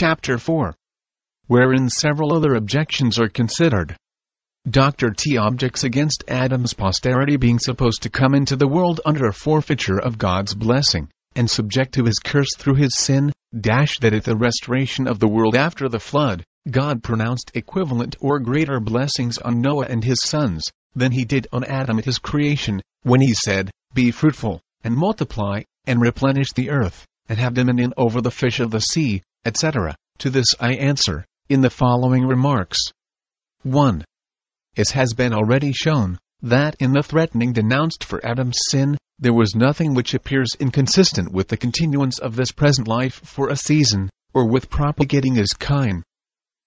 Chapter 4. Wherein several other objections are considered. Dr. T objects against Adam's posterity being supposed to come into the world under a forfeiture of God's blessing, and subject to his curse through his sin, dash that at the restoration of the world after the flood, God pronounced equivalent or greater blessings on Noah and his sons, than he did on Adam at his creation, when he said, Be fruitful, and multiply, and replenish the earth, and have dominion over the fish of the sea, etc. To this I answer, in the following remarks. 1. As has been already shown, that in the threatening denounced for Adam's sin, there was nothing which appears inconsistent with the continuance of this present life for a season, or with propagating his kind.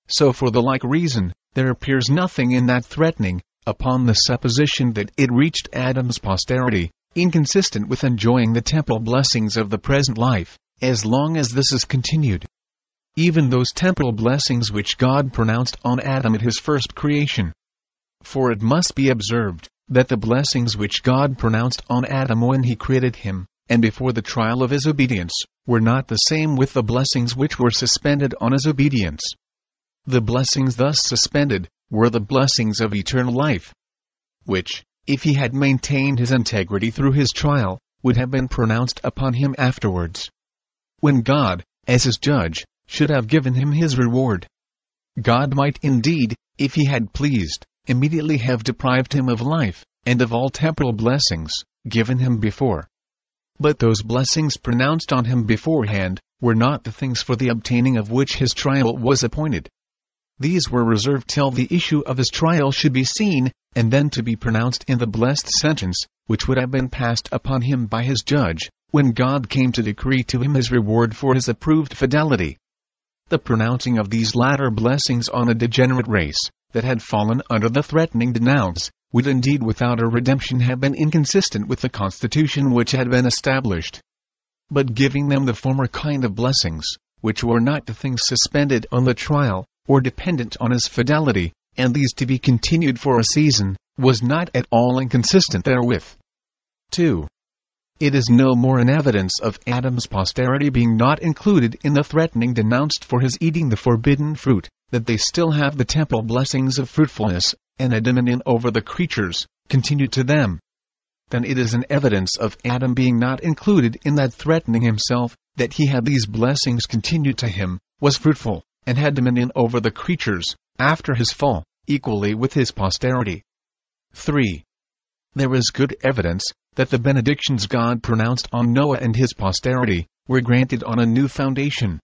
So for the like reason, there appears nothing in that threatening, upon the supposition that it reached Adam's posterity, inconsistent with enjoying the temporal blessings of the present life, as long as this is continued. Even those temporal blessings which God pronounced on Adam at his first creation. For it must be observed, that the blessings which God pronounced on Adam when he created him, and before the trial of his obedience, were not the same with the blessings which were suspended on his obedience. The blessings thus suspended, were the blessings of eternal life, which, if he had maintained his integrity through his trial, would have been pronounced upon him afterwards. When God, as his judge, should have given him his reward. God might indeed, if he had pleased, immediately have deprived him of life, and of all temporal blessings, given him before. But those blessings pronounced on him beforehand, were not the things for the obtaining of which his trial was appointed. These were reserved till the issue of his trial should be seen, and then to be pronounced in the blessed sentence, which would have been passed upon him by his judge, when God came to decree to him his reward for his approved fidelity. The pronouncing of these latter blessings on a degenerate race, that had fallen under the threatening denounce, would indeed without a redemption have been inconsistent with the constitution which had been established. But giving them the former kind of blessings, which were not the things suspended on the trial, or dependent on his fidelity, and these to be continued for a season, was not at all inconsistent therewith. 2. It is no more an evidence of Adam's posterity being not included in the threatening denounced for his eating the forbidden fruit, that they still have the temporal blessings of fruitfulness, and a dominion over the creatures, continued to them. Then it is an evidence of Adam being not included in that threatening himself, that he had these blessings continued to him, was fruitful, and had dominion over the creatures, after his fall, equally with his posterity. 3. There is good evidence, that the benedictions God pronounced on Noah and his posterity, were granted on a new foundation,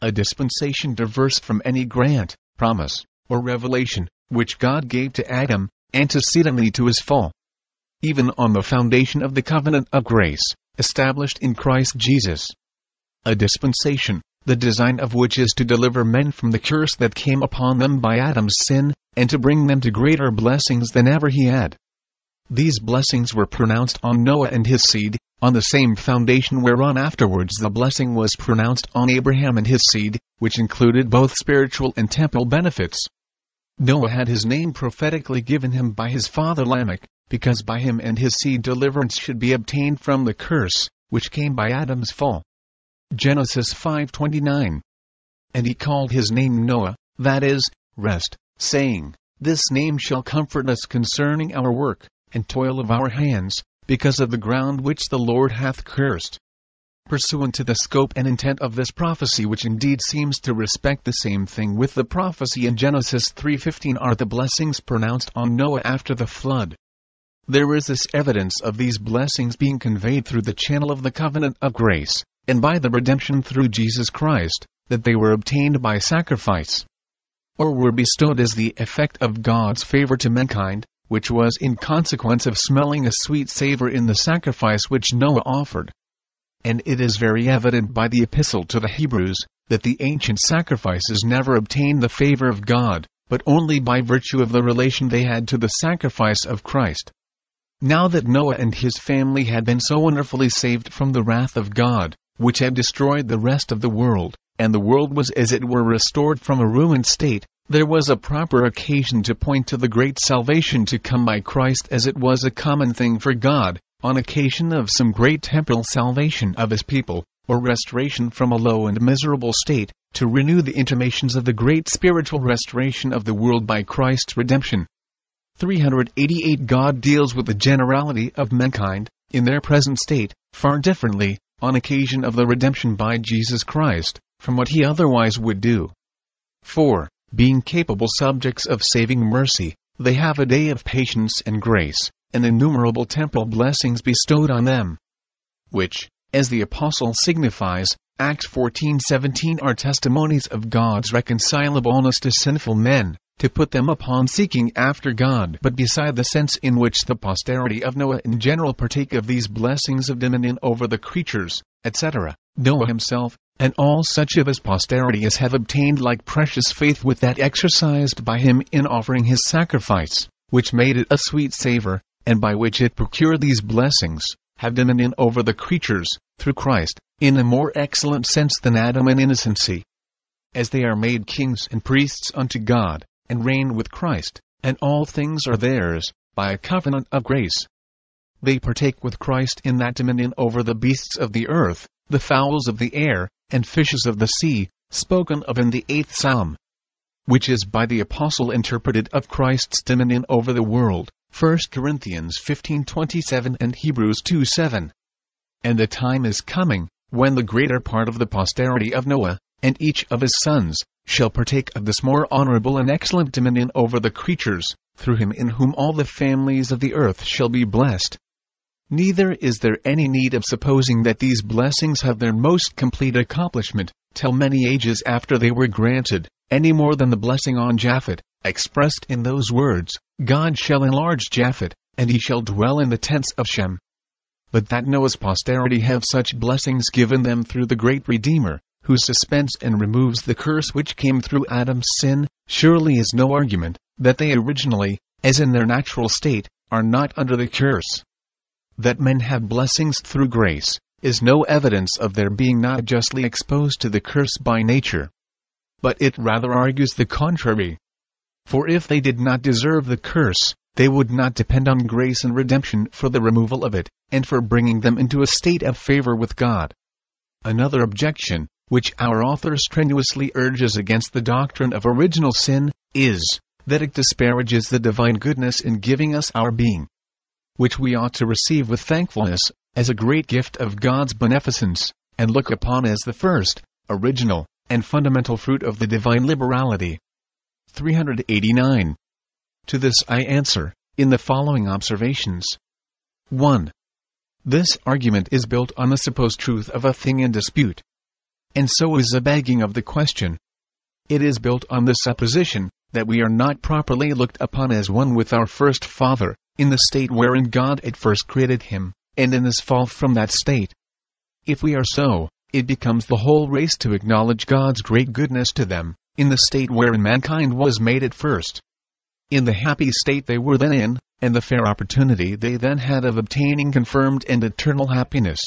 a dispensation diverse from any grant, promise, or revelation, which God gave to Adam, antecedently to his fall. Even on the foundation of the covenant of grace, established in Christ Jesus. A dispensation, the design of which is to deliver men from the curse that came upon them by Adam's sin, and to bring them to greater blessings than ever he had. These blessings were pronounced on Noah and his seed, on the same foundation whereon afterwards the blessing was pronounced on Abraham and his seed, which included both spiritual and temporal benefits. Noah had his name prophetically given him by his father Lamech, because by him and his seed deliverance should be obtained from the curse, which came by Adam's fall. Genesis 5:29. And he called his name Noah, that is, rest, saying, This name shall comfort us concerning our work, and toil of our hands, because of the ground which the Lord hath cursed. Pursuant to the scope and intent of this prophecy which indeed seems to respect the same thing with the prophecy in Genesis 3.15 are the blessings pronounced on Noah after the flood. There is this evidence of these blessings being conveyed through the channel of the covenant of grace, and by the redemption through Jesus Christ, that they were obtained by sacrifice, or were bestowed as the effect of God's favor to mankind, which was in consequence of smelling a sweet savor in the sacrifice which Noah offered. And it is very evident by the epistle to the Hebrews, that the ancient sacrifices never obtained the favor of God, but only by virtue of the relation they had to the sacrifice of Christ. Now that Noah and his family had been so wonderfully saved from the wrath of God, which had destroyed the rest of the world, and the world was as it were restored from a ruined state, there was a proper occasion to point to the great salvation to come by Christ as it was a common thing for God, on occasion of some great temporal salvation of his people, or restoration from a low and miserable state, to renew the intimations of the great spiritual restoration of the world by Christ's redemption. 388 God deals with the generality of mankind, in their present state, far differently, on occasion of the redemption by Jesus Christ, from what he otherwise would do. 4. Being capable subjects of saving mercy, they have a day of patience and grace, and innumerable temporal blessings bestowed on them. Which, as the Apostle signifies, Acts 14:17 are testimonies of God's reconcilableness to sinful men, to put them upon seeking after God. But beside the sense in which the posterity of Noah in general partake of these blessings of dominion over the creatures, etc., Noah himself, and all such of his posterity as have obtained like precious faith with that exercised by him in offering his sacrifice, which made it a sweet savor, and by which it procured these blessings, have dominion over the creatures, through Christ, in a more excellent sense than Adam in innocency. As they are made kings and priests unto God, and reign with Christ, and all things are theirs, by a covenant of grace. They partake with Christ in that dominion over the beasts of the earth, the fowls of the air, and fishes of the sea, spoken of in the eighth psalm, which is by the apostle interpreted of Christ's dominion over the world, 1 Corinthians 15:27 and Hebrews 2:7. And the time is coming, when the greater part of the posterity of Noah, and each of his sons, shall partake of this more honorable and excellent dominion over the creatures, through him in whom all the families of the earth shall be blessed. Neither is there any need of supposing that these blessings have their most complete accomplishment, till many ages after they were granted, any more than the blessing on Japhet, expressed in those words, God shall enlarge Japhet, and he shall dwell in the tents of Shem. But that Noah's posterity have such blessings given them through the great Redeemer, who suspends and removes the curse which came through Adam's sin, surely is no argument, that they originally, as in their natural state, are not under the curse that men have blessings through grace, is no evidence of their being not justly exposed to the curse by nature. But it rather argues the contrary. For if they did not deserve the curse, they would not depend on grace and redemption for the removal of it, and for bringing them into a state of favor with God. Another objection, which our author strenuously urges against the doctrine of original sin, is, that it disparages the divine goodness in giving us our being which we ought to receive with thankfulness, as a great gift of God's beneficence, and look upon as the first, original, and fundamental fruit of the divine liberality. 389. To this I answer, in the following observations. 1. This argument is built on the supposed truth of a thing in dispute. And so is the begging of the question. It is built on the supposition that we are not properly looked upon as one with our first father, in the state wherein God at first created him, and in his fall from that state. If we are so, it becomes the whole race to acknowledge God's great goodness to them, in the state wherein mankind was made at first. In the happy state they were then in, and the fair opportunity they then had of obtaining confirmed and eternal happiness.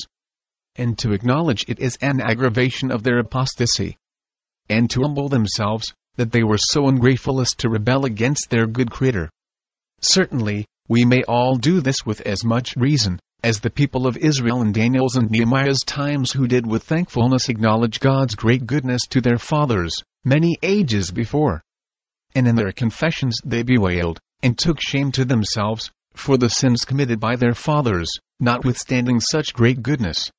And to acknowledge it is an aggravation of their apostasy. And to humble themselves, that they were so ungrateful as to rebel against their good Creator. Certainly, we may all do this with as much reason, as the people of Israel in Daniel's and Nehemiah's times who did with thankfulness acknowledge God's great goodness to their fathers, many ages before. And in their confessions they bewailed, and took shame to themselves, for the sins committed by their fathers, notwithstanding such great goodness.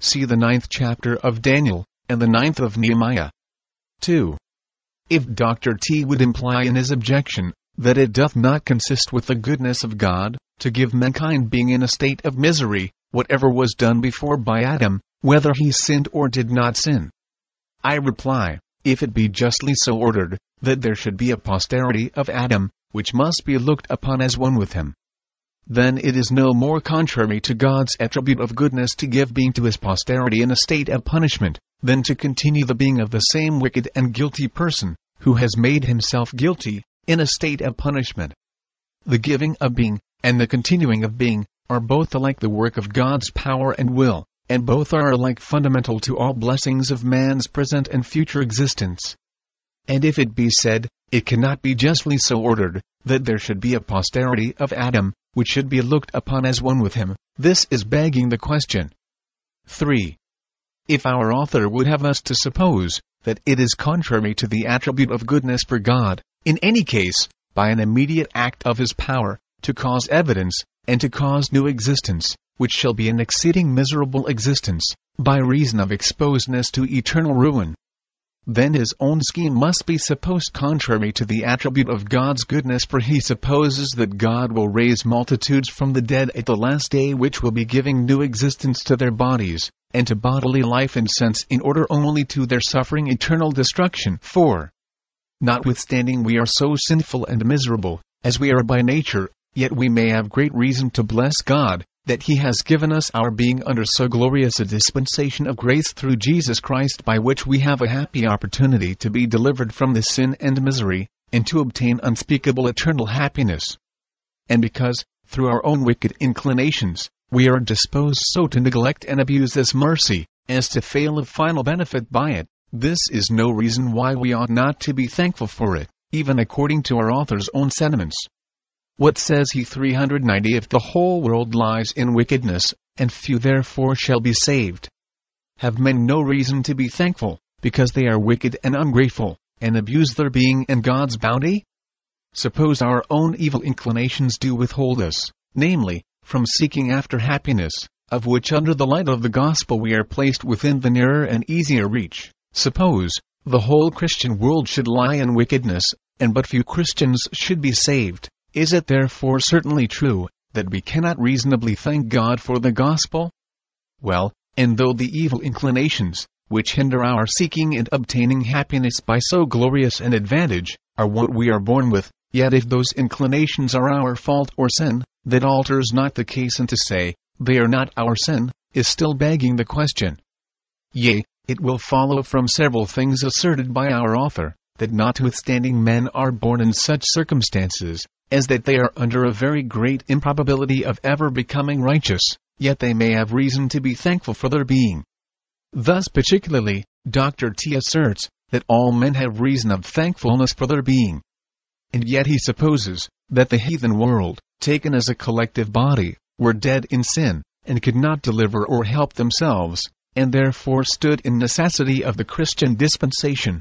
See the ninth chapter of Daniel, and the ninth of Nehemiah. 2. If Dr. T would imply in his objection, that it doth not consist with the goodness of God, to give mankind being in a state of misery, whatever was done before by Adam, whether he sinned or did not sin. I reply, if it be justly so ordered, that there should be a posterity of Adam, which must be looked upon as one with him. Then it is no more contrary to God's attribute of goodness to give being to his posterity in a state of punishment, than to continue the being of the same wicked and guilty person, who has made himself guilty, in a state of punishment. The giving of being, and the continuing of being, are both alike the work of God's power and will, and both are alike fundamental to all blessings of man's present and future existence. And if it be said, it cannot be justly so ordered, that there should be a posterity of Adam, which should be looked upon as one with him, this is begging the question. 3. if our author would have us to suppose that it is contrary to the attribute of goodness for God, in any case, by an immediate act of his power, to cause evidence, and to cause new existence, which shall be an exceeding miserable existence, by reason of exposedness to eternal ruin. Then his own scheme must be supposed contrary to the attribute of God's goodness, for he supposes that God will raise multitudes from the dead at the last day, which will be giving new existence to their bodies, and to bodily life and sense in order only to their suffering eternal destruction. 4. Notwithstanding we are so sinful and miserable, as we are by nature, yet we may have great reason to bless God, that He has given us our being under so glorious a dispensation of grace through Jesus Christ by which we have a happy opportunity to be delivered from the sin and misery, and to obtain unspeakable eternal happiness. And because, through our own wicked inclinations, we are disposed so to neglect and abuse this mercy, as to fail of final benefit by it, this is no reason why we ought not to be thankful for it, even according to our author's own sentiments. What says he 390 If the whole world lies in wickedness, and few therefore shall be saved? Have men no reason to be thankful, because they are wicked and ungrateful, and abuse their being and God's bounty? Suppose our own evil inclinations do withhold us, namely, from seeking after happiness, of which under the light of the gospel we are placed within the nearer and easier reach. Suppose the whole Christian world should lie in wickedness, and but few Christians should be saved. Is it therefore certainly true that we cannot reasonably thank God for the gospel? Well, and though the evil inclinations, which hinder our seeking and obtaining happiness by so glorious an advantage, are what we are born with, yet if those inclinations are our fault or sin, that alters not the case and to say, they are not our sin, is still begging the question. Yea, it will follow from several things asserted by our author, that notwithstanding men are born in such circumstances, as that they are under a very great improbability of ever becoming righteous, yet they may have reason to be thankful for their being. Thus particularly, Dr. T asserts, that all men have reason of thankfulness for their being. And yet he supposes, that the heathen world, taken as a collective body, were dead in sin, and could not deliver or help themselves, and therefore stood in necessity of the Christian dispensation.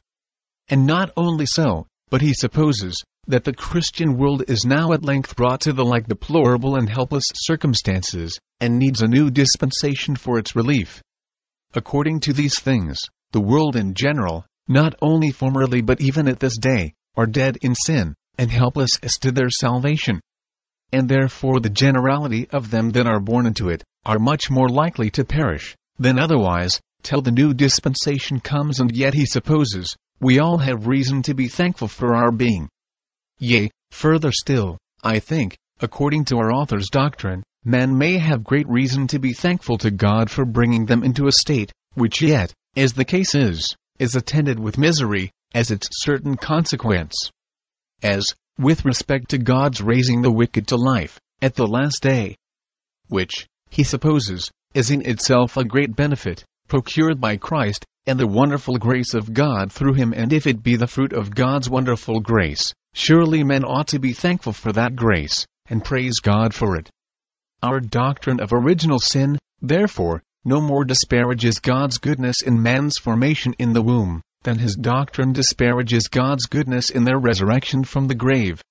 And not only so, but he supposes that the Christian world is now at length brought to the like deplorable and helpless circumstances, and needs a new dispensation for its relief. According to these things, the world in general, not only formerly but even at this day, are dead in sin, and helpless as to their salvation and therefore the generality of them that are born into it, are much more likely to perish, than otherwise, till the new dispensation comes and yet he supposes, we all have reason to be thankful for our being. Yea, further still, I think, according to our author's doctrine, men may have great reason to be thankful to God for bringing them into a state, which yet, as the case is, is attended with misery, as its certain consequence. As, with respect to God's raising the wicked to life, at the last day. Which, he supposes, is in itself a great benefit, procured by Christ, and the wonderful grace of God through him and if it be the fruit of God's wonderful grace, surely men ought to be thankful for that grace, and praise God for it. Our doctrine of original sin, therefore, no more disparages God's goodness in man's formation in the womb, than his doctrine disparages God's goodness in their resurrection from the grave.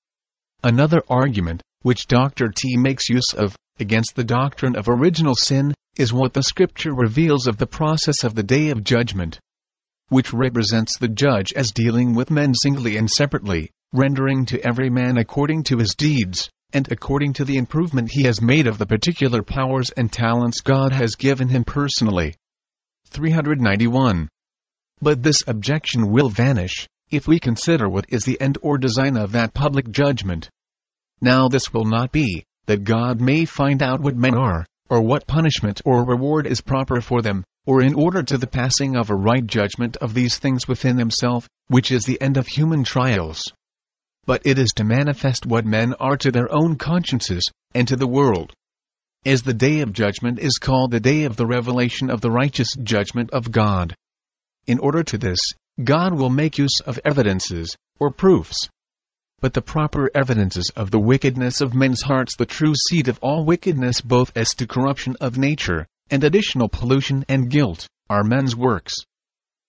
Another argument, which Dr. T makes use of, against the doctrine of original sin, is what the scripture reveals of the process of the day of judgment, which represents the judge as dealing with men singly and separately, rendering to every man according to his deeds, and according to the improvement he has made of the particular powers and talents God has given him personally. 391. But this objection will vanish, if we consider what is the end or design of that public judgment. Now this will not be, that God may find out what men are, or what punishment or reward is proper for them, or in order to the passing of a right judgment of these things within himself, which is the end of human trials. But it is to manifest what men are to their own consciences, and to the world. As the day of judgment is called the day of the revelation of the righteous judgment of God. In order to this, God will make use of evidences, or proofs. But the proper evidences of the wickedness of men's hearts, the true seed of all wickedness, both as to corruption of nature, and additional pollution and guilt, are men's works.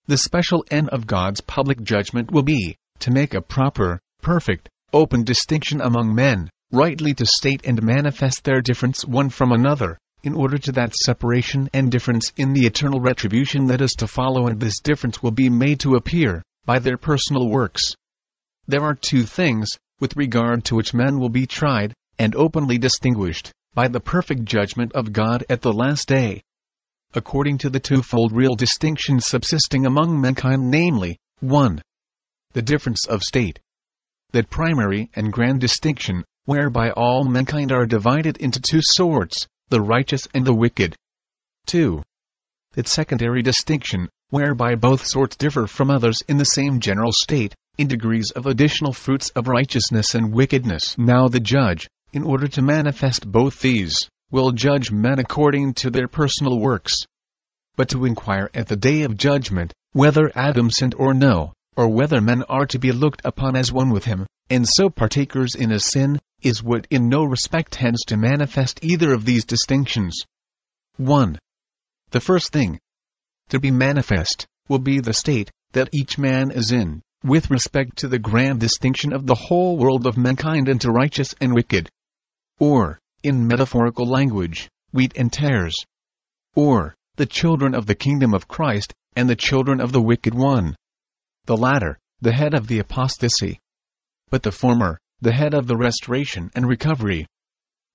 The special end of God's public judgment will be to make a proper, perfect, open distinction among men, rightly to state and manifest their difference one from another, in order to that separation and difference in the eternal retribution that is to follow, and this difference will be made to appear by their personal works. There are two things, with regard to which men will be tried, and openly distinguished, by the perfect judgment of God at the last day. According to the twofold real distinction subsisting among mankind, namely, 1. The difference of state. That primary and grand distinction, whereby all mankind are divided into two sorts, the righteous and the wicked. 2. That secondary distinction, whereby both sorts differ from others in the same general state, in degrees of additional fruits of righteousness and wickedness. Now the judge, in order to manifest both these, will judge men according to their personal works. But to inquire at the day of judgment, whether Adam sinned or no, or whether men are to be looked upon as one with him, and so partakers in his sin, is what in no respect tends to manifest either of these distinctions. 1. The first thing to be manifest will be the state that each man is in, with respect to the grand distinction of the whole world of mankind into righteous and wicked. Or, in metaphorical language, wheat and tares. Or, the children of the kingdom of Christ, and the children of the wicked one. The latter, the head of the apostasy. But the former, the head of the restoration and recovery.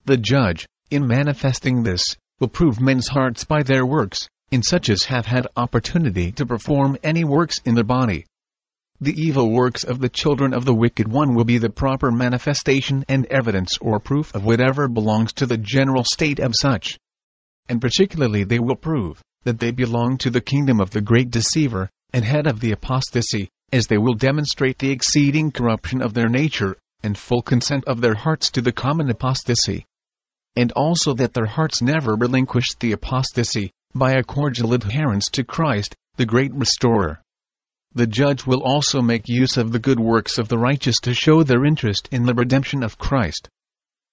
The judge, in manifesting this, will prove men's hearts by their works, in such as have had opportunity to perform any works in their body, the evil works of the children of the wicked one will be the proper manifestation and evidence or proof of whatever belongs to the general state of such. And particularly they will prove that they belong to the kingdom of the great deceiver, and head of the apostasy, as they will demonstrate the exceeding corruption of their nature, and full consent of their hearts to the common apostasy. And also that their hearts never relinquished the apostasy, by a cordial adherence to Christ, the great restorer the judge will also make use of the good works of the righteous to show their interest in the redemption of Christ.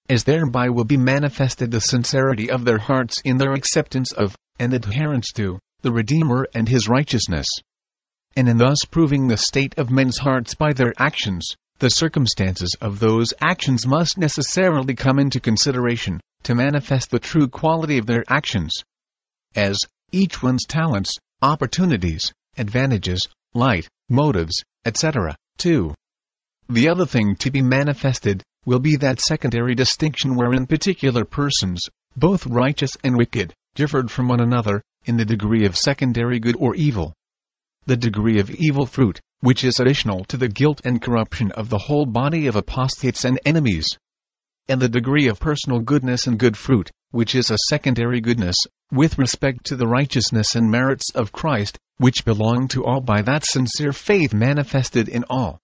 As thereby will be manifested the sincerity of their hearts in their acceptance of, and adherence to, the Redeemer and his righteousness. And in thus proving the state of men's hearts by their actions, the circumstances of those actions must necessarily come into consideration, to manifest the true quality of their actions. As, each one's talents, opportunities, advantages, light, motives, etc. 2. The other thing to be manifested will be that secondary distinction wherein particular persons, both righteous and wicked, differed from one another, in the degree of secondary good or evil. The degree of evil fruit, which is additional to the guilt and corruption of the whole body of apostates and enemies. And the degree of personal goodness and good fruit, which is a secondary goodness, with respect to the righteousness and merits of Christ, which belong to all by that sincere faith manifested in all.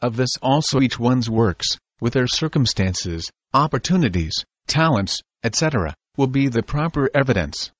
Of this also each one's works, with their circumstances, opportunities, talents, etc., will be the proper evidence.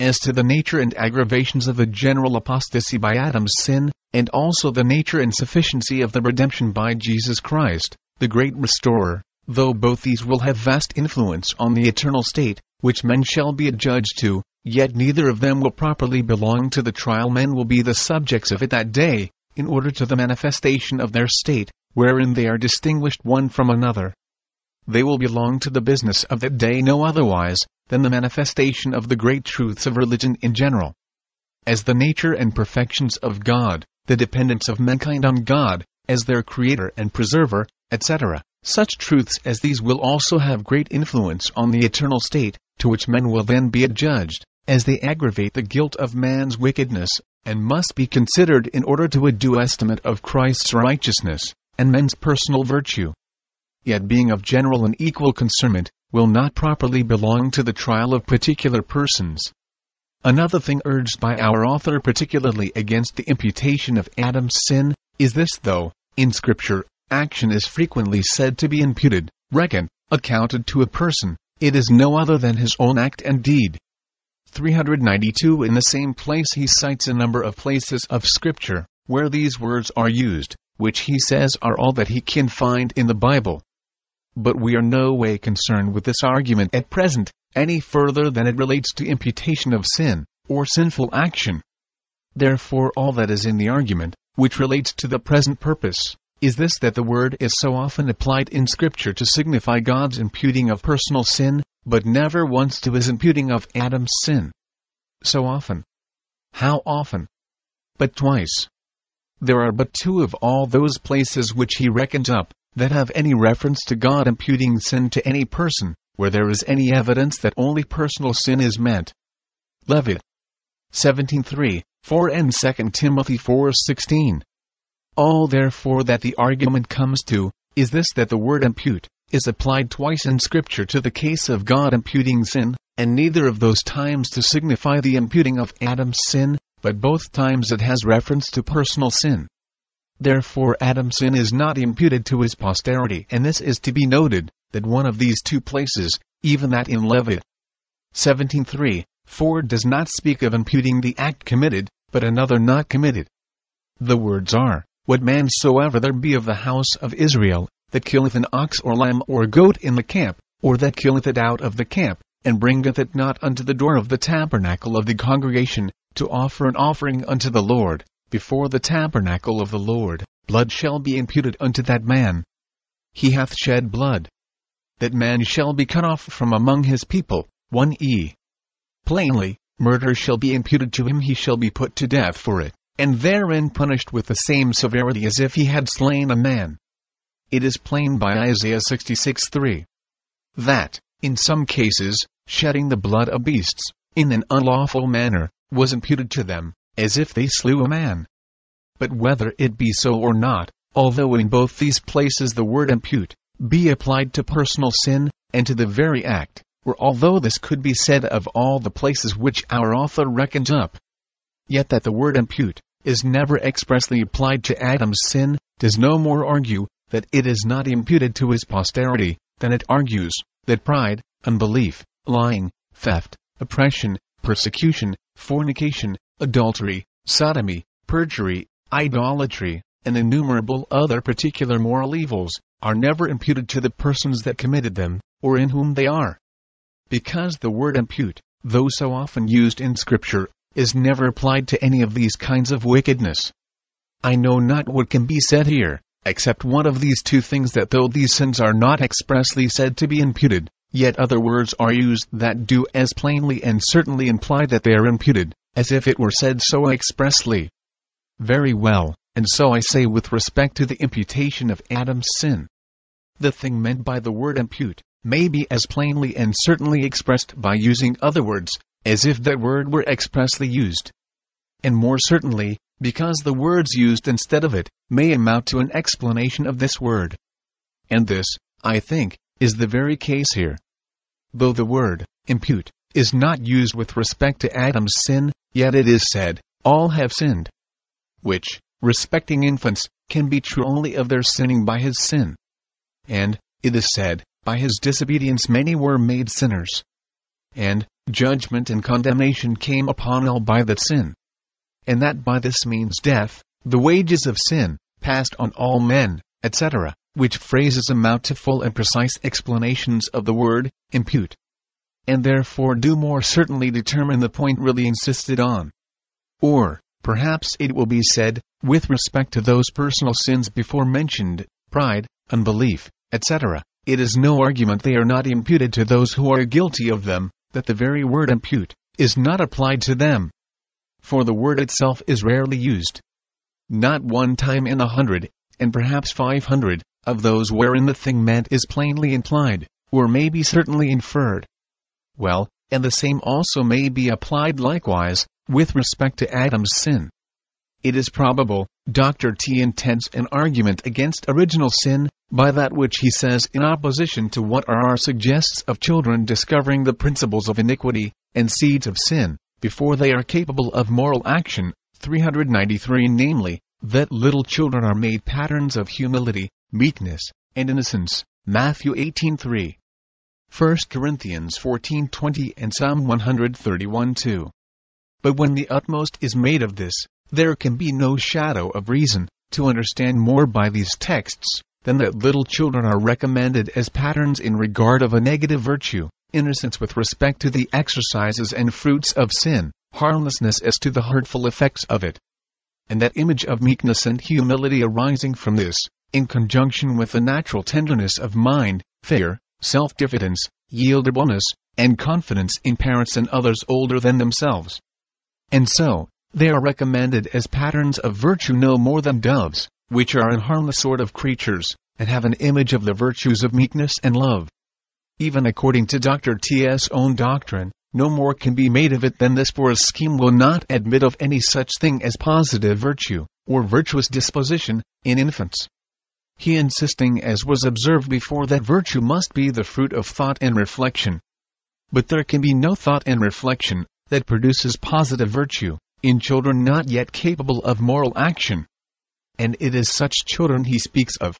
As to the nature and aggravations of the general apostasy by Adam's sin, and also the nature and sufficiency of the redemption by Jesus Christ, the great restorer, though both these will have vast influence on the eternal state, which men shall be adjudged to, Yet neither of them will properly belong to the trial men will be the subjects of it that day, in order to the manifestation of their state, wherein they are distinguished one from another. They will belong to the business of that day no otherwise, than the manifestation of the great truths of religion in general. As the nature and perfections of God, the dependence of mankind on God, as their creator and preserver, etc., such truths as these will also have great influence on the eternal state, to which men will then be adjudged as they aggravate the guilt of man's wickedness, and must be considered in order to a due estimate of Christ's righteousness, and men's personal virtue. Yet being of general and equal concernment, will not properly belong to the trial of particular persons. Another thing urged by our author particularly against the imputation of Adam's sin, is this though, in Scripture, action is frequently said to be imputed, reckoned, accounted to a person, it is no other than his own act and deed. 392 In the same place he cites a number of places of Scripture, where these words are used, which he says are all that he can find in the Bible. But we are no way concerned with this argument at present, any further than it relates to imputation of sin, or sinful action. Therefore all that is in the argument, which relates to the present purpose, is this that the word is so often applied in Scripture to signify God's imputing of personal sin, but never once to his imputing of Adam's sin. So often. How often? But twice. There are but two of all those places which he reckons up, that have any reference to God imputing sin to any person, where there is any evidence that only personal sin is meant. Levit. 17.3, 4 and 2 Timothy 4.16. All therefore that the argument comes to, is this that the word impute, is applied twice in Scripture to the case of God imputing sin, and neither of those times to signify the imputing of Adam's sin, but both times it has reference to personal sin. Therefore Adam's sin is not imputed to his posterity and this is to be noted, that one of these two places, even that in Levit 17.3, 4 does not speak of imputing the act committed, but another not committed. The words are, What man soever there be of the house of Israel, that killeth an ox or lamb or goat in the camp, or that killeth it out of the camp, and bringeth it not unto the door of the tabernacle of the congregation, to offer an offering unto the Lord, before the tabernacle of the Lord, blood shall be imputed unto that man. He hath shed blood. That man shall be cut off from among his people. 1 E. Plainly, murder shall be imputed to him, he shall be put to death for it, and therein punished with the same severity as if he had slain a man. It is plain by Isaiah 66 3. That, in some cases, shedding the blood of beasts, in an unlawful manner, was imputed to them, as if they slew a man. But whether it be so or not, although in both these places the word impute be applied to personal sin, and to the very act, or although this could be said of all the places which our author reckons up, yet that the word impute is never expressly applied to Adam's sin, does no more argue that it is not imputed to his posterity, than it argues that pride, unbelief, lying, theft, oppression, persecution, fornication, adultery, sodomy, perjury, idolatry, and innumerable other particular moral evils, are never imputed to the persons that committed them, or in whom they are. Because the word impute, though so often used in Scripture, is never applied to any of these kinds of wickedness. I know not what can be said here, except one of these two things that though these sins are not expressly said to be imputed, yet other words are used that do as plainly and certainly imply that they are imputed, as if it were said so expressly. Very well, and so I say with respect to the imputation of Adam's sin. The thing meant by the word impute may be as plainly and certainly expressed by using other words, as if that word were expressly used. And more certainly, because the words used instead of it may amount to an explanation of this word. And this, I think, is the very case here. Though the word impute is not used with respect to Adam's sin, Yet it is said, All have sinned. Which, respecting infants, can be true only of their sinning by his sin. And, it is said, By his disobedience many were made sinners. And, judgment and condemnation came upon all by that sin. And that by this means death, the wages of sin, passed on all men, etc., which phrases amount to full and precise explanations of the word, impute and therefore do more certainly determine the point really insisted on. Or, perhaps it will be said, with respect to those personal sins before mentioned, pride, unbelief, etc., it is no argument they are not imputed to those who are guilty of them, that the very word impute is not applied to them. For the word itself is rarely used. Not one time in a hundred, and perhaps five hundred, of those wherein the thing meant is plainly implied, or may be certainly inferred well, and the same also may be applied likewise, with respect to Adam's sin. It is probable, Dr. T intends an argument against original sin, by that which he says in opposition to what R. suggests of children discovering the principles of iniquity, and seeds of sin, before they are capable of moral action, 393 namely, that little children are made patterns of humility, meekness, and innocence, Matthew 18.3. 1 Corinthians 14:20 and Psalm 131:2. But when the utmost is made of this, there can be no shadow of reason to understand more by these texts than that little children are recommended as patterns in regard of a negative virtue, innocence with respect to the exercises and fruits of sin, harmlessness as to the hurtful effects of it. And that image of meekness and humility arising from this, in conjunction with the natural tenderness of mind, fear, self-diffidence, yieldableness, and confidence in parents and others older than themselves. And so, they are recommended as patterns of virtue no more than doves, which are an harmless sort of creatures, and have an image of the virtues of meekness and love. Even according to Dr. T.'s own doctrine, no more can be made of it than this for a scheme will not admit of any such thing as positive virtue, or virtuous disposition, in infants. He insisting as was observed before that virtue must be the fruit of thought and reflection. But there can be no thought and reflection, that produces positive virtue, in children not yet capable of moral action. And it is such children he speaks of.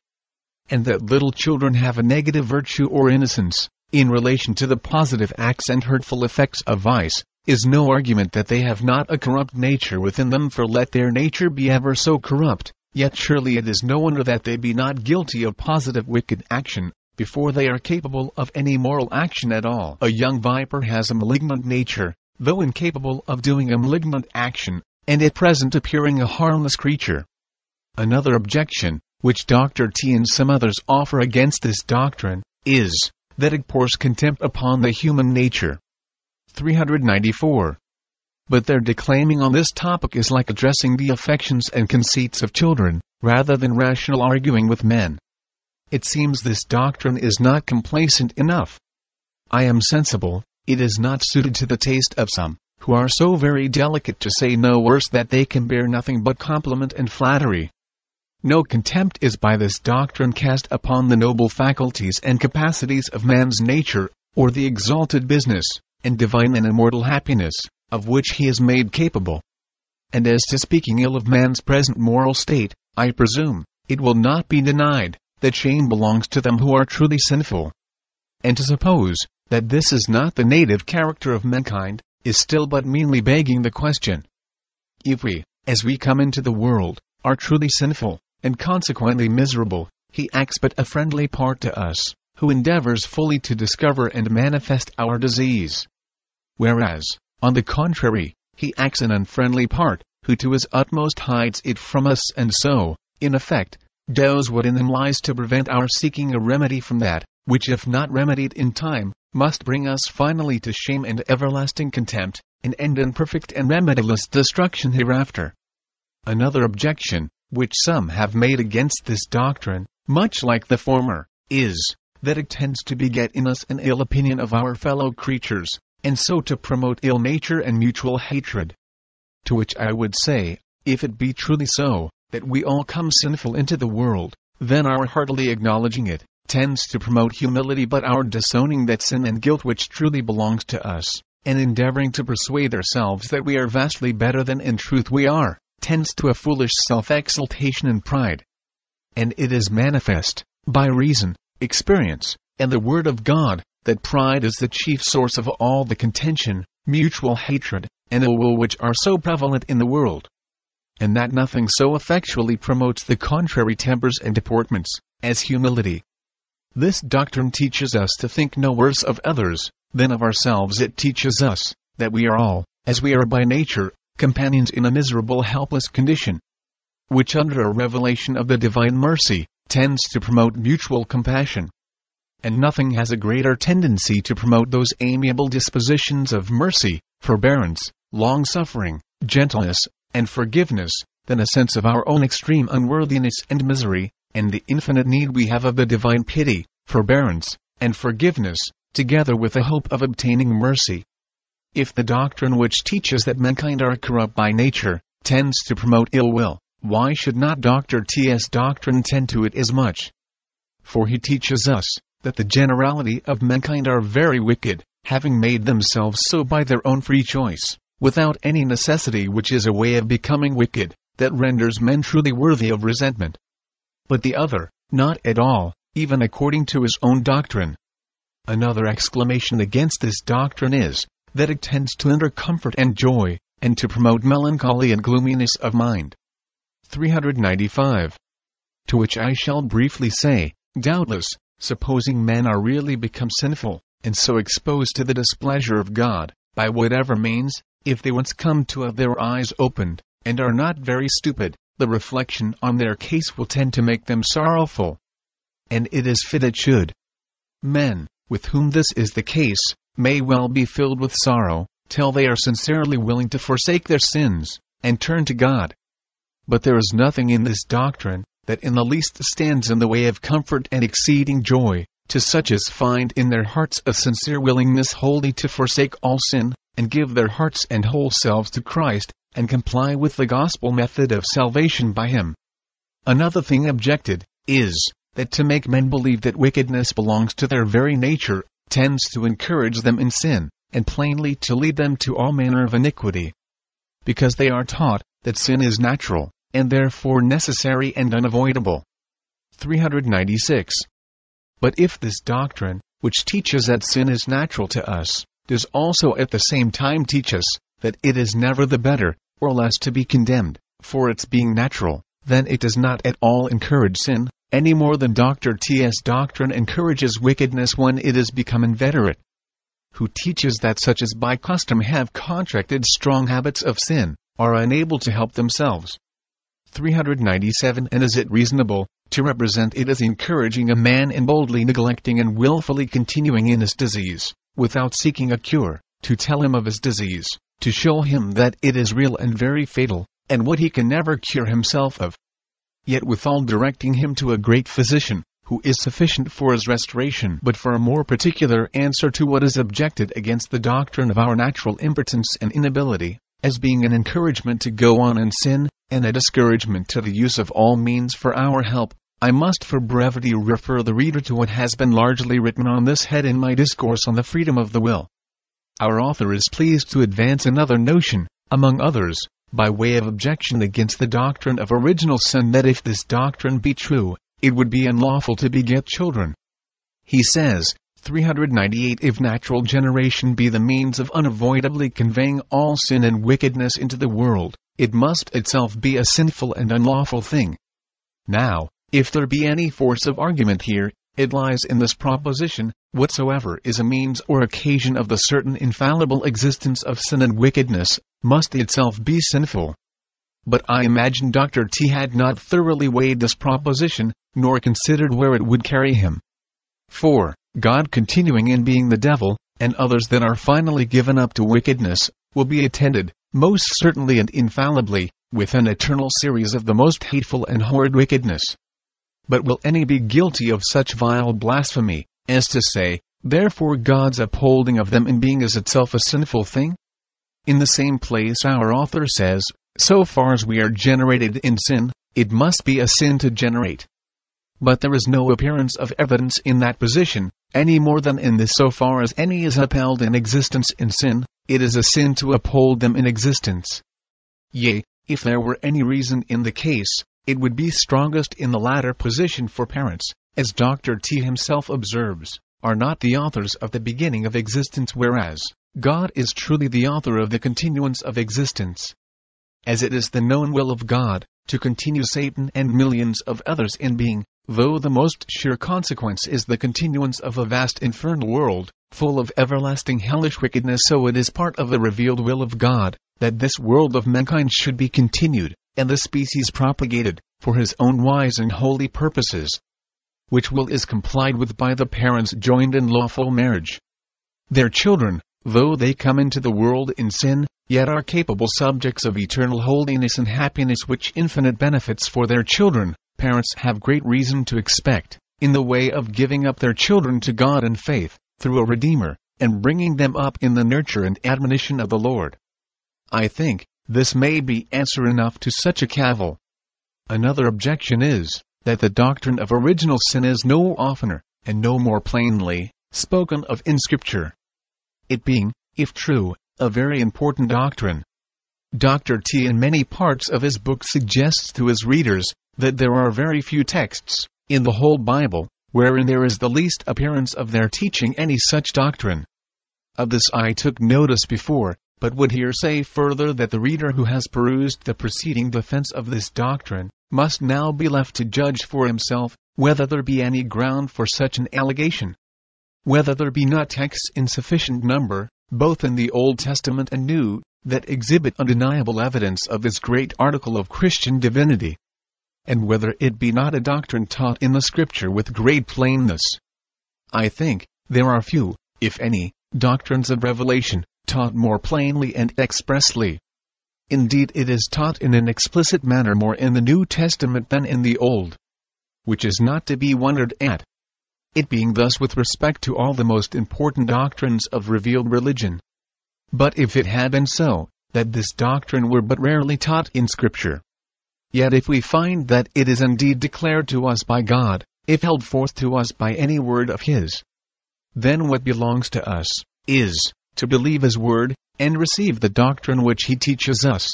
And that little children have a negative virtue or innocence, in relation to the positive acts and hurtful effects of vice, is no argument that they have not a corrupt nature within them for let their nature be ever so corrupt, yet surely it is no wonder that they be not guilty of positive wicked action, before they are capable of any moral action at all. A young viper has a malignant nature, though incapable of doing a malignant action, and at present appearing a harmless creature. Another objection, which Dr. T and some others offer against this doctrine, is, that it pours contempt upon the human nature. 394. But their declaiming on this topic is like addressing the affections and conceits of children, rather than rational arguing with men. It seems this doctrine is not complacent enough. I am sensible, it is not suited to the taste of some, who are so very delicate to say no worse that they can bear nothing but compliment and flattery. No contempt is by this doctrine cast upon the noble faculties and capacities of man's nature, or the exalted business, and divine and immortal happiness, of which he is made capable. And as to speaking ill of man's present moral state, I presume, it will not be denied, that shame belongs to them who are truly sinful. And to suppose, that this is not the native character of mankind, is still but meanly begging the question. If we, as we come into the world, are truly sinful, and consequently miserable, he acts but a friendly part to us, who endeavors fully to discover and manifest our disease. Whereas, on the contrary, he acts an unfriendly part, who to his utmost hides it from us and so, in effect, does what in him lies to prevent our seeking a remedy from that, which if not remedied in time, must bring us finally to shame and everlasting contempt, and end in perfect and remediless destruction hereafter. Another objection, which some have made against this doctrine, much like the former, is, that it tends to beget in us an ill opinion of our fellow creatures, and so to promote ill nature and mutual hatred. To which I would say, if it be truly so, that we all come sinful into the world, then our heartily acknowledging it, tends to promote humility but our disowning that sin and guilt which truly belongs to us, and endeavoring to persuade ourselves that we are vastly better than in truth we are, tends to a foolish self-exaltation and pride. And it is manifest, by reason, experience, and the Word of God, that pride is the chief source of all the contention, mutual hatred, and ill will which are so prevalent in the world. And that nothing so effectually promotes the contrary tempers and deportments, as humility. This doctrine teaches us to think no worse of others, than of ourselves it teaches us, that we are all, as we are by nature, companions in a miserable helpless condition, which under a revelation of the divine mercy, tends to promote mutual compassion. And nothing has a greater tendency to promote those amiable dispositions of mercy, forbearance, long suffering, gentleness, and forgiveness, than a sense of our own extreme unworthiness and misery, and the infinite need we have of the divine pity, forbearance, and forgiveness, together with the hope of obtaining mercy. If the doctrine which teaches that mankind are corrupt by nature, tends to promote ill will, why should not Dr. T.'s doctrine tend to it as much? For he teaches us, that the generality of mankind are very wicked, having made themselves so by their own free choice, without any necessity which is a way of becoming wicked, that renders men truly worthy of resentment. But the other, not at all, even according to his own doctrine. Another exclamation against this doctrine is, that it tends to hinder comfort and joy, and to promote melancholy and gloominess of mind. 395. To which I shall briefly say, doubtless, supposing men are really become sinful, and so exposed to the displeasure of God, by whatever means, if they once come to have their eyes opened, and are not very stupid, the reflection on their case will tend to make them sorrowful. And it is fit it should. Men, with whom this is the case, may well be filled with sorrow, till they are sincerely willing to forsake their sins, and turn to God. But there is nothing in this doctrine, that in the least stands in the way of comfort and exceeding joy, to such as find in their hearts a sincere willingness wholly to forsake all sin, and give their hearts and whole selves to Christ, and comply with the gospel method of salvation by Him. Another thing objected, is, that to make men believe that wickedness belongs to their very nature, tends to encourage them in sin, and plainly to lead them to all manner of iniquity. Because they are taught, that sin is natural, and therefore necessary and unavoidable. 396. But if this doctrine, which teaches that sin is natural to us, does also at the same time teach us, that it is never the better, or less to be condemned, for its being natural, then it does not at all encourage sin, any more than Dr. T.'s doctrine encourages wickedness when it has become inveterate. Who teaches that such as by custom have contracted strong habits of sin, are unable to help themselves. 397 And is it reasonable, to represent it as encouraging a man in boldly neglecting and wilfully continuing in his disease, without seeking a cure, to tell him of his disease, to show him that it is real and very fatal, and what he can never cure himself of? Yet withal directing him to a great physician, who is sufficient for his restoration but for a more particular answer to what is objected against the doctrine of our natural impotence and inability, as being an encouragement to go on in sin, and a discouragement to the use of all means for our help, I must for brevity refer the reader to what has been largely written on this head in my discourse on the freedom of the will. Our author is pleased to advance another notion, among others, by way of objection against the doctrine of original sin that if this doctrine be true, it would be unlawful to beget children. He says, 398 If natural generation be the means of unavoidably conveying all sin and wickedness into the world, it must itself be a sinful and unlawful thing. Now, if there be any force of argument here, it lies in this proposition, whatsoever is a means or occasion of the certain infallible existence of sin and wickedness, must itself be sinful. But I imagine Dr. T had not thoroughly weighed this proposition, nor considered where it would carry him. 4. God continuing in being the devil, and others that are finally given up to wickedness, will be attended, most certainly and infallibly, with an eternal series of the most hateful and horrid wickedness. But will any be guilty of such vile blasphemy, as to say, therefore God's upholding of them in being is itself a sinful thing? In the same place our author says, so far as we are generated in sin, it must be a sin to generate. But there is no appearance of evidence in that position, any more than in this so far as any is upheld in existence in sin, it is a sin to uphold them in existence. Yea, if there were any reason in the case, it would be strongest in the latter position for parents, as Dr. T himself observes, are not the authors of the beginning of existence whereas, God is truly the author of the continuance of existence. As it is the known will of God, to continue Satan and millions of others in being, though the most sure consequence is the continuance of a vast infernal world, full of everlasting hellish wickedness so it is part of the revealed will of God, that this world of mankind should be continued, and the species propagated, for his own wise and holy purposes. Which will is complied with by the parents joined in lawful marriage. Their children, though they come into the world in sin, yet are capable subjects of eternal holiness and happiness which infinite benefits for their children, parents have great reason to expect, in the way of giving up their children to God in faith, through a Redeemer, and bringing them up in the nurture and admonition of the Lord. I think, this may be answer enough to such a cavil. Another objection is, that the doctrine of original sin is no oftener, and no more plainly, spoken of in Scripture. It being, if true, a very important doctrine. Dr. T in many parts of his book suggests to his readers that there are very few texts, in the whole Bible, wherein there is the least appearance of their teaching any such doctrine. Of this I took notice before, but would here say further that the reader who has perused the preceding defense of this doctrine, must now be left to judge for himself, whether there be any ground for such an allegation. Whether there be not texts in sufficient number, both in the Old Testament and New, that exhibit undeniable evidence of this great article of Christian divinity. And whether it be not a doctrine taught in the Scripture with great plainness. I think, there are few, if any, doctrines of revelation, taught more plainly and expressly. Indeed, it is taught in an explicit manner more in the New Testament than in the Old. Which is not to be wondered at. It being thus with respect to all the most important doctrines of revealed religion. But if it had been so, that this doctrine were but rarely taught in Scripture. Yet if we find that it is indeed declared to us by God, if held forth to us by any word of His, then what belongs to us, is, to believe His word, and receive the doctrine which He teaches us.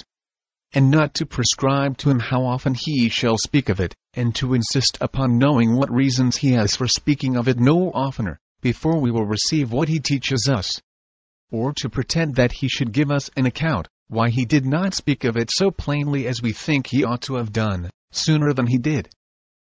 And not to prescribe to Him how often He shall speak of it, and to insist upon knowing what reasons He has for speaking of it no oftener, before we will receive what He teaches us or to pretend that he should give us an account, why he did not speak of it so plainly as we think he ought to have done, sooner than he did.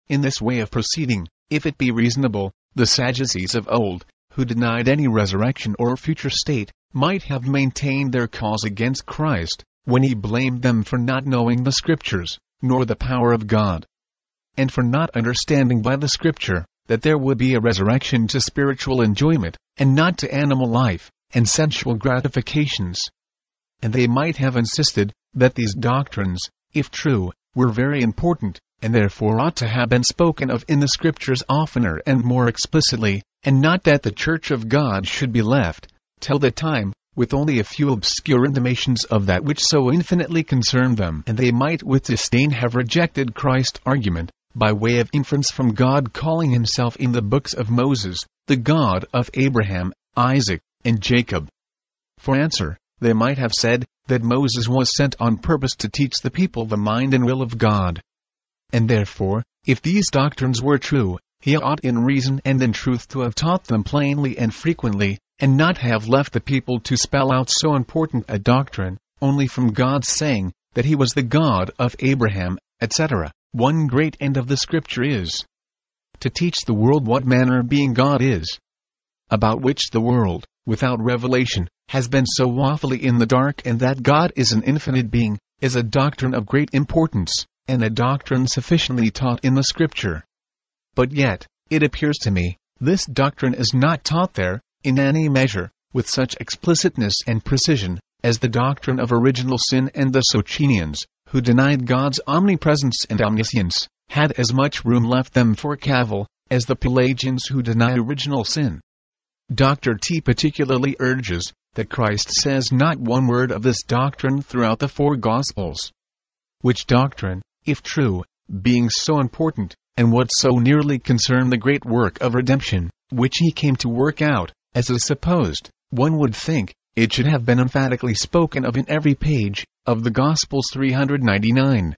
In this way of proceeding, if it be reasonable, the Sadducees of old, who denied any resurrection or future state, might have maintained their cause against Christ, when he blamed them for not knowing the Scriptures, nor the power of God, and for not understanding by the Scripture, that there would be a resurrection to spiritual enjoyment, and not to animal life and sensual gratifications. And they might have insisted that these doctrines, if true, were very important, and therefore ought to have been spoken of in the Scriptures oftener and more explicitly, and not that the Church of God should be left, till the time, with only a few obscure intimations of that which so infinitely concerned them, and they might with disdain have rejected Christ's argument, by way of inference from God calling himself in the books of Moses, the God of Abraham, Isaac, and Jacob. For answer, they might have said that Moses was sent on purpose to teach the people the mind and will of God. And therefore, if these doctrines were true, he ought in reason and in truth to have taught them plainly and frequently, and not have left the people to spell out so important a doctrine, only from God's saying, that he was the God of Abraham, etc. One great end of the Scripture is to teach the world what manner of being God is, about which the world, without revelation, has been so woefully in the dark and that God is an infinite being, is a doctrine of great importance, and a doctrine sufficiently taught in the Scripture. But yet, it appears to me, this doctrine is not taught there, in any measure, with such explicitness and precision, as the doctrine of original sin and the Socinians, who denied God's omnipresence and omniscience, had as much room left them for cavil, as the Pelagians who deny original sin. Dr. T particularly urges that Christ says not one word of this doctrine throughout the four Gospels. Which doctrine, if true, being so important, and what so nearly concern the great work of redemption, which he came to work out, as is supposed, one would think, it should have been emphatically spoken of in every page, of the Gospels 399.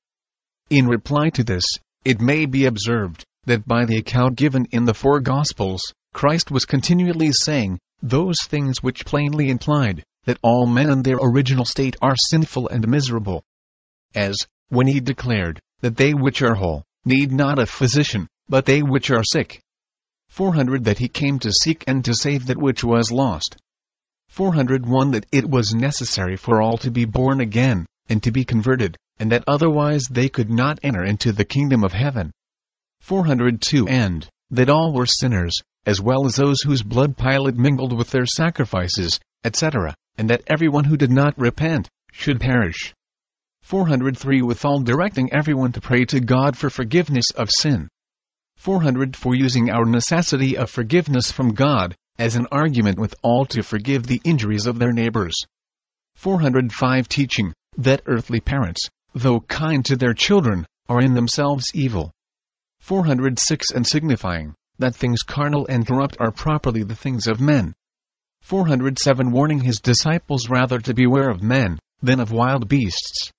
In reply to this, it may be observed, that by the account given in the four Gospels, Christ was continually saying those things which plainly implied that all men in their original state are sinful and miserable. As, when he declared that they which are whole need not a physician, but they which are sick. 400 that he came to seek and to save that which was lost. 401 that it was necessary for all to be born again, and to be converted, and that otherwise they could not enter into the kingdom of heaven. 402 and that all were sinners, as well as those whose blood Pilate mingled with their sacrifices, etc., and that everyone who did not repent should perish. 403 Withal directing everyone to pray to God for forgiveness of sin. 404 Using our necessity of forgiveness from God as an argument with all to forgive the injuries of their neighbors. 405 Teaching that earthly parents, though kind to their children, are in themselves evil. 406 And signifying that things carnal and corrupt are properly the things of men. 407 Warning his disciples rather to beware of men, than of wild beasts.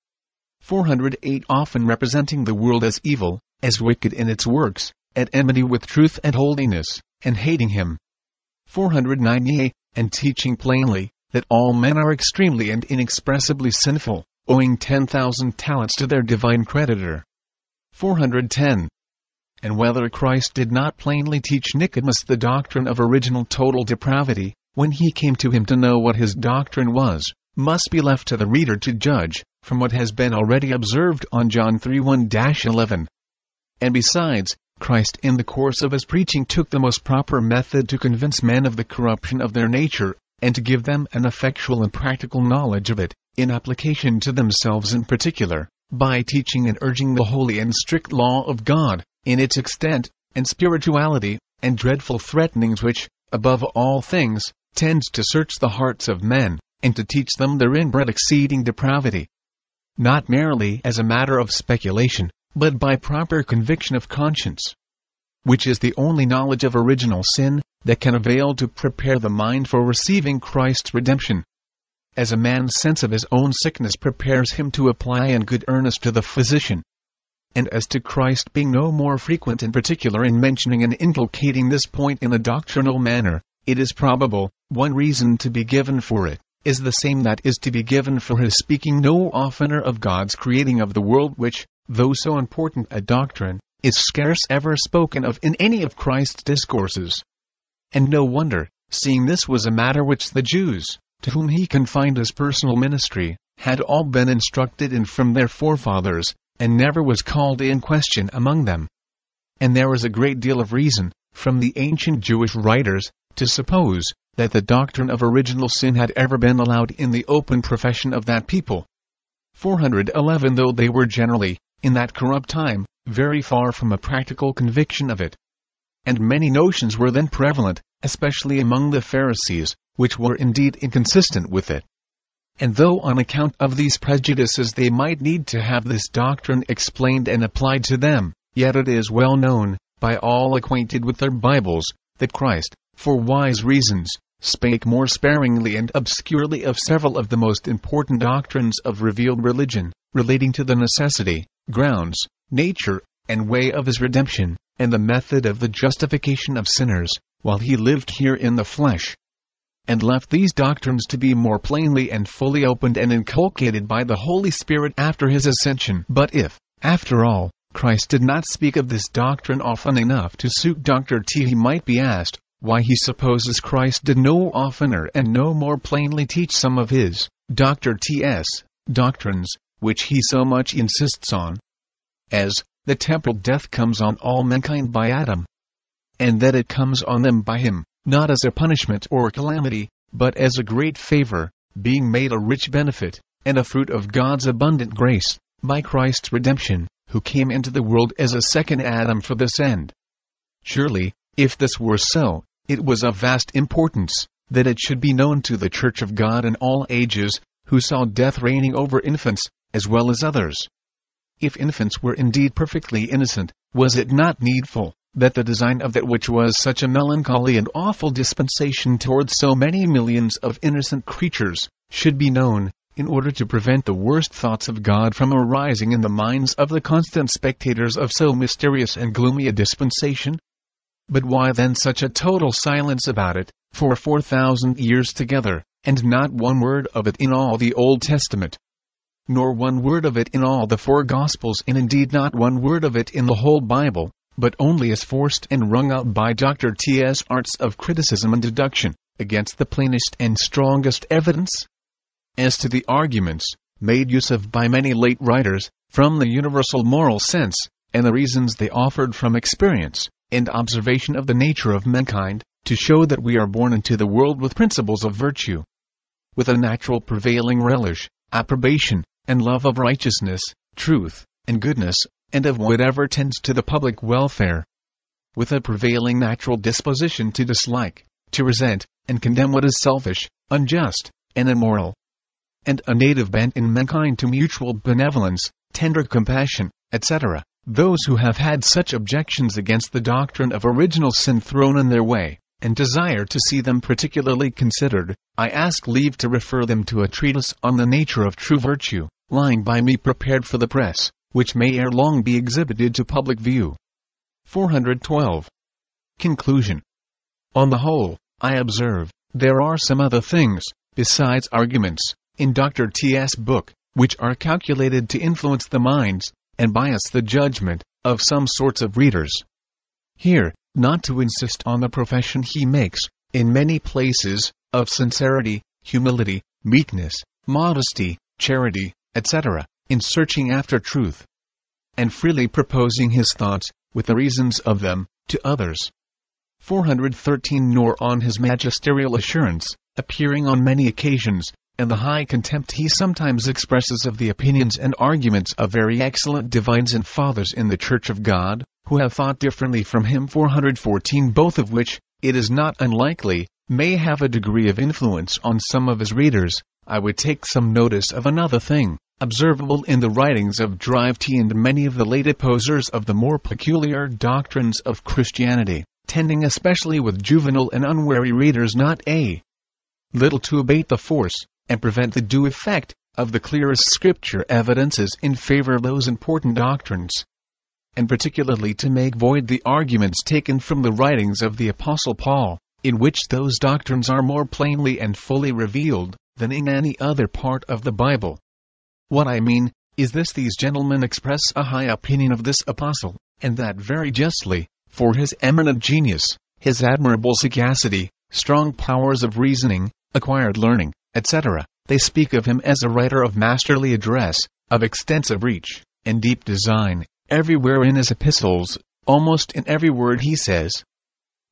408 Often representing the world as evil, as wicked in its works, at enmity with truth and holiness, and hating him. 498 And teaching plainly, that all men are extremely and inexpressibly sinful, owing 10,000 talents to their divine creditor. 410 and whether Christ did not plainly teach Nicodemus the doctrine of original total depravity, when he came to him to know what his doctrine was, must be left to the reader to judge, from what has been already observed on John 3 1-11. And besides, Christ in the course of his preaching took the most proper method to convince men of the corruption of their nature, and to give them an effectual and practical knowledge of it, in application to themselves in particular, by teaching and urging the holy and strict law of God, in its extent, and spirituality, and dreadful threatenings which, above all things, tends to search the hearts of men, and to teach them their inbred exceeding depravity. Not merely as a matter of speculation, but by proper conviction of conscience. Which is the only knowledge of original sin, that can avail to prepare the mind for receiving Christ's redemption. As a man's sense of his own sickness prepares him to apply in good earnest to the physician. And as to Christ being no more frequent in particular in mentioning and inculcating this point in a doctrinal manner, it is probable, one reason to be given for it, is the same that is to be given for his speaking no oftener of God's creating of the world which, though so important a doctrine, is scarce ever spoken of in any of Christ's discourses. And no wonder, seeing this was a matter which the Jews, to whom he confined his personal ministry, had all been instructed in from their forefathers, and never was called in question among them. And there is a great deal of reason, from the ancient Jewish writers, to suppose, that the doctrine of original sin had ever been allowed in the open profession of that people. 411 Though they were generally, in that corrupt time, very far from a practical conviction of it. And many notions were then prevalent, especially among the Pharisees, which were indeed inconsistent with it. And though on account of these prejudices they might need to have this doctrine explained and applied to them, yet it is well known, by all acquainted with their Bibles, that Christ, for wise reasons, spake more sparingly and obscurely of several of the most important doctrines of revealed religion, relating to the necessity, grounds, nature, and way of his redemption, and the method of the justification of sinners, while he lived here in the flesh. And left these doctrines to be more plainly and fully opened and inculcated by the Holy Spirit after his ascension. But if, after all, Christ did not speak of this doctrine often enough to suit Dr. T, he might be asked, why he supposes Christ did no oftener and no more plainly teach some of his, Dr. T.S., doctrines, which he so much insists on. As, the temporal death comes on all mankind by Adam. And that it comes on them by him, not as a punishment or calamity, but as a great favor, being made a rich benefit, and a fruit of God's abundant grace, by Christ's redemption, who came into the world as a second Adam for this end. Surely, if this were so, it was of vast importance, that it should be known to the Church of God in all ages, who saw death reigning over infants, as well as others. If infants were indeed perfectly innocent, was it not needful, that the design of that which was such a melancholy and awful dispensation towards so many millions of innocent creatures, should be known, in order to prevent the worst thoughts of God from arising in the minds of the constant spectators of so mysterious and gloomy a dispensation? But why then such a total silence about it, for four thousand years together, and not one word of it in all the Old Testament? Nor one word of it in all the four Gospels, and indeed not one word of it in the whole Bible, but only as forced and wrung out by Dr. T.S. arts of criticism and deduction, against the plainest and strongest evidence? As to the arguments, made use of by many late writers, from the universal moral sense, and the reasons they offered from experience, and observation of the nature of mankind, to show that we are born into the world with principles of virtue. With a natural prevailing relish, approbation, and love of righteousness, truth, and goodness, and of whatever tends to the public welfare. With a prevailing natural disposition to dislike, to resent, and condemn what is selfish, unjust, and immoral. And a native bent in mankind to mutual benevolence, tender compassion, etc. Those who have had such objections against the doctrine of original sin thrown in their way, and desire to see them particularly considered, I ask leave to refer them to a treatise on the nature of true virtue, lying by me prepared for the press, which may ere long be exhibited to public view. 412. Conclusion. On the whole, I observe, there are some other things, besides arguments, in Dr. T.S. book, which are calculated to influence the minds, and bias the judgment of some sorts of readers. Here, not to insist on the profession he makes, in many places, of sincerity, humility, meekness, modesty, charity, etc., in searching after truth, and freely proposing his thoughts, with the reasons of them, to others. 413 Nor on his magisterial assurance, appearing on many occasions, and the high contempt he sometimes expresses of the opinions and arguments of very excellent divines and fathers in the Church of God, who have thought differently from him. 414 both of which, it is not unlikely, may have a degree of influence on some of his readers, I would take some notice of another thing, observable in the writings of Dr. T and many of the late opposers of the more peculiar doctrines of Christianity, tending especially with juvenile and unwary readers not a little to abate the force, and prevent the due effect, of the clearest scripture evidences in favor of those important doctrines, and particularly to make void the arguments taken from the writings of the Apostle Paul, in which those doctrines are more plainly and fully revealed, than in any other part of the Bible. What I mean, is this these gentlemen express a high opinion of this apostle, and that very justly, for his eminent genius, his admirable sagacity, strong powers of reasoning, acquired learning, etc. They speak of him as a writer of masterly address, of extensive reach, and deep design, everywhere in his epistles, almost in every word he says.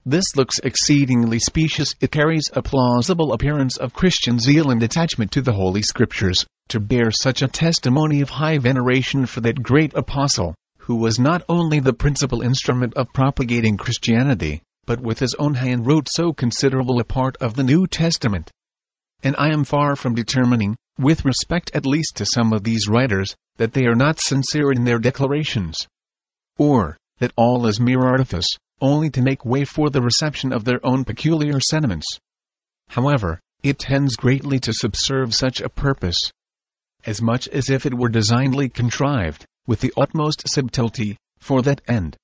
This looks exceedingly specious. It carries a plausible appearance of Christian zeal and attachment to the Holy Scriptures, to bear such a testimony of high veneration for that great apostle, who was not only the principal instrument of propagating Christianity, but with his own hand wrote so considerable a part of the New Testament. And I am far from determining, with respect at least to some of these writers, that they are not sincere in their declarations. Or, that all is mere artifice, only to make way for the reception of their own peculiar sentiments. However, it tends greatly to subserve such a purpose, as much as if it were designedly contrived, with the utmost subtlety, for that end.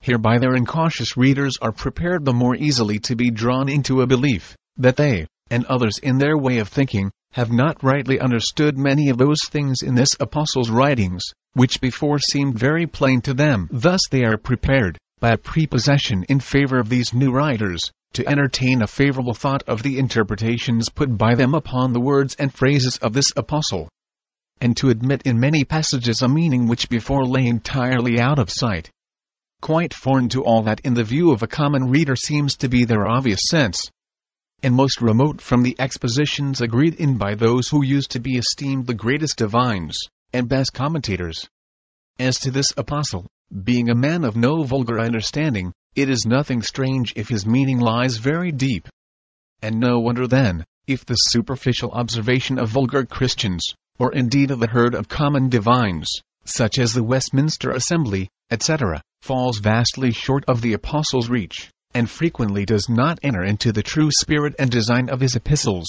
Hereby their incautious readers are prepared the more easily to be drawn into a belief, that they, and others in their way of thinking, have not rightly understood many of those things in this apostle's writings, which before seemed very plain to them. Thus they are prepared, by a prepossession in favor of these new writers, to entertain a favorable thought of the interpretations put by them upon the words and phrases of this apostle, and to admit in many passages a meaning which before lay entirely out of sight. Quite foreign to all that in the view of a common reader seems to be their obvious sense, and most remote from the expositions agreed in by those who used to be esteemed the greatest divines, and best commentators. As to this apostle, being a man of no vulgar understanding, it is nothing strange if his meaning lies very deep. And no wonder then, if the superficial observation of vulgar Christians, or indeed of the herd of common divines, such as the Westminster Assembly, etc., falls vastly short of the apostle's reach, and frequently does not enter into the true spirit and design of his epistles.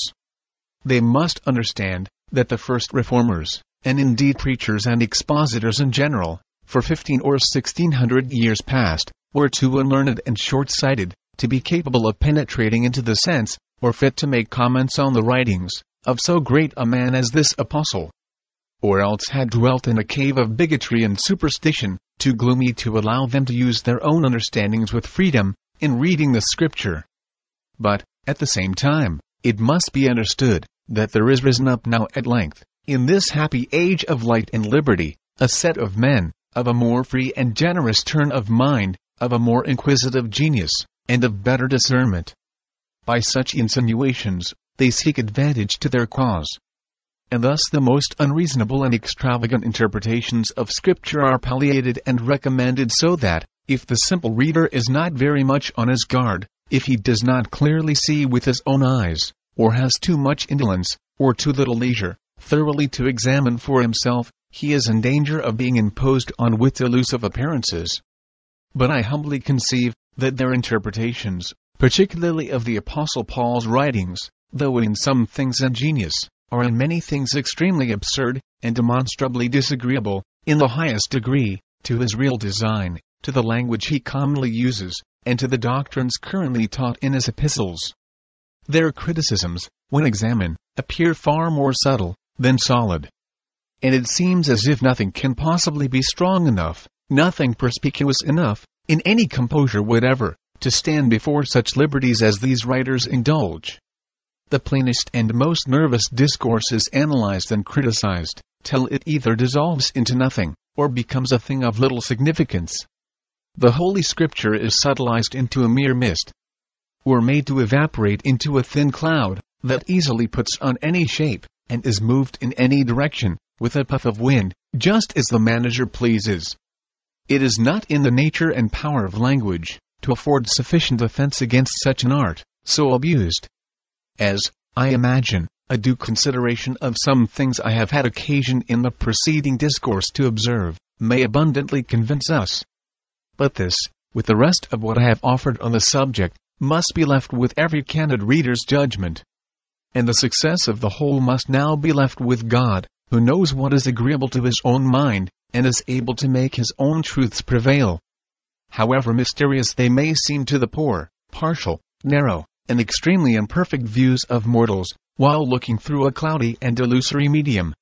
They must understand that the first reformers, and indeed preachers and expositors in general, for fifteen or sixteen hundred years past, were too unlearned and short-sighted, to be capable of penetrating into the sense, or fit to make comments on the writings, of so great a man as this apostle. Or else had dwelt in a cave of bigotry and superstition, too gloomy to allow them to use their own understandings with freedom, in reading the scripture. But, at the same time, it must be understood, that there is risen up now at length, in this happy age of light and liberty, a set of men, of a more free and generous turn of mind, of a more inquisitive genius, and of better discernment. By such insinuations, they seek advantage to their cause. And thus the most unreasonable and extravagant interpretations of Scripture are palliated and recommended so that, if the simple reader is not very much on his guard, if he does not clearly see with his own eyes, or has too much indolence, or too little leisure, thoroughly to examine for himself, he is in danger of being imposed on with delusive appearances. But I humbly conceive, that their interpretations, particularly of the Apostle Paul's writings, though in some things ingenious, are in many things extremely absurd, and demonstrably disagreeable, in the highest degree, to his real design, to the language he commonly uses, and to the doctrines currently taught in his epistles. Their criticisms, when examined, appear far more subtle than solid and it seems as if nothing can possibly be strong enough, nothing perspicuous enough, in any composure whatever, to stand before such liberties as these writers indulge. the plainest and most nervous discourse is analyzed and criticized, till it either dissolves into nothing, or becomes a thing of little significance. The Holy Scripture is subtilized into a mere mist, or made to evaporate into a thin cloud, that easily puts on any shape, and is moved in any direction, with a puff of wind, just as the manager pleases. It is not in the nature and power of language, to afford sufficient defense against such an art, so abused, as, I imagine, a due consideration of some things I have had occasion in the preceding discourse to observe, may abundantly convince us. But this, with the rest of what I have offered on the subject, must be left with every candid reader's judgment. And the success of the whole must now be left with God, who knows what is agreeable to his own mind, and is able to make his own truths prevail. However mysterious they may seem to the poor, partial, narrow, and extremely imperfect views of mortals, while looking through a cloudy and illusory medium.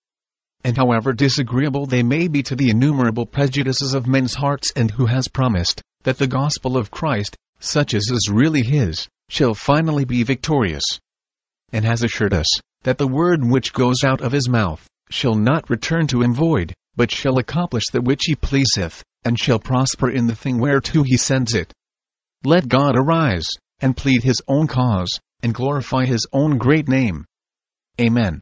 And however disagreeable they may be to the innumerable prejudices of men's hearts and who has promised, that the gospel of Christ, such as is really his, shall finally be victorious. And has assured us, that the word which goes out of his mouth, shall not return to him void, but shall accomplish that which he pleaseth, and shall prosper in the thing whereto he sends it. Let God arise, and plead his own cause, and glorify his own great name. Amen.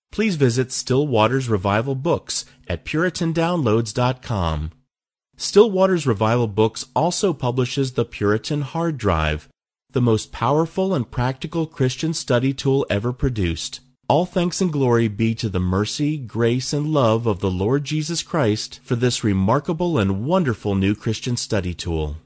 please visit Still Waters Revival Books at PuritanDownloads.com. Still Waters Revival Books also publishes the Puritan Hard Drive, the most powerful and practical Christian study tool ever produced. All thanks and glory be to the mercy, grace, and love of the Lord Jesus Christ for this remarkable and wonderful new Christian study tool.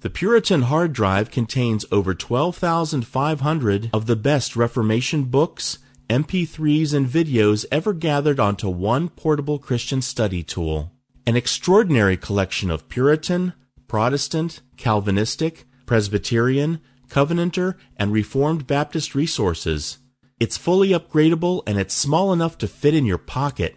The Puritan hard drive contains over 12,500 of the best Reformation books, MP3s, and videos ever gathered onto one portable Christian study tool. An extraordinary collection of Puritan, Protestant, Calvinistic, Presbyterian, Covenanter, and Reformed Baptist resources. It's fully upgradable and it's small enough to fit in your pocket.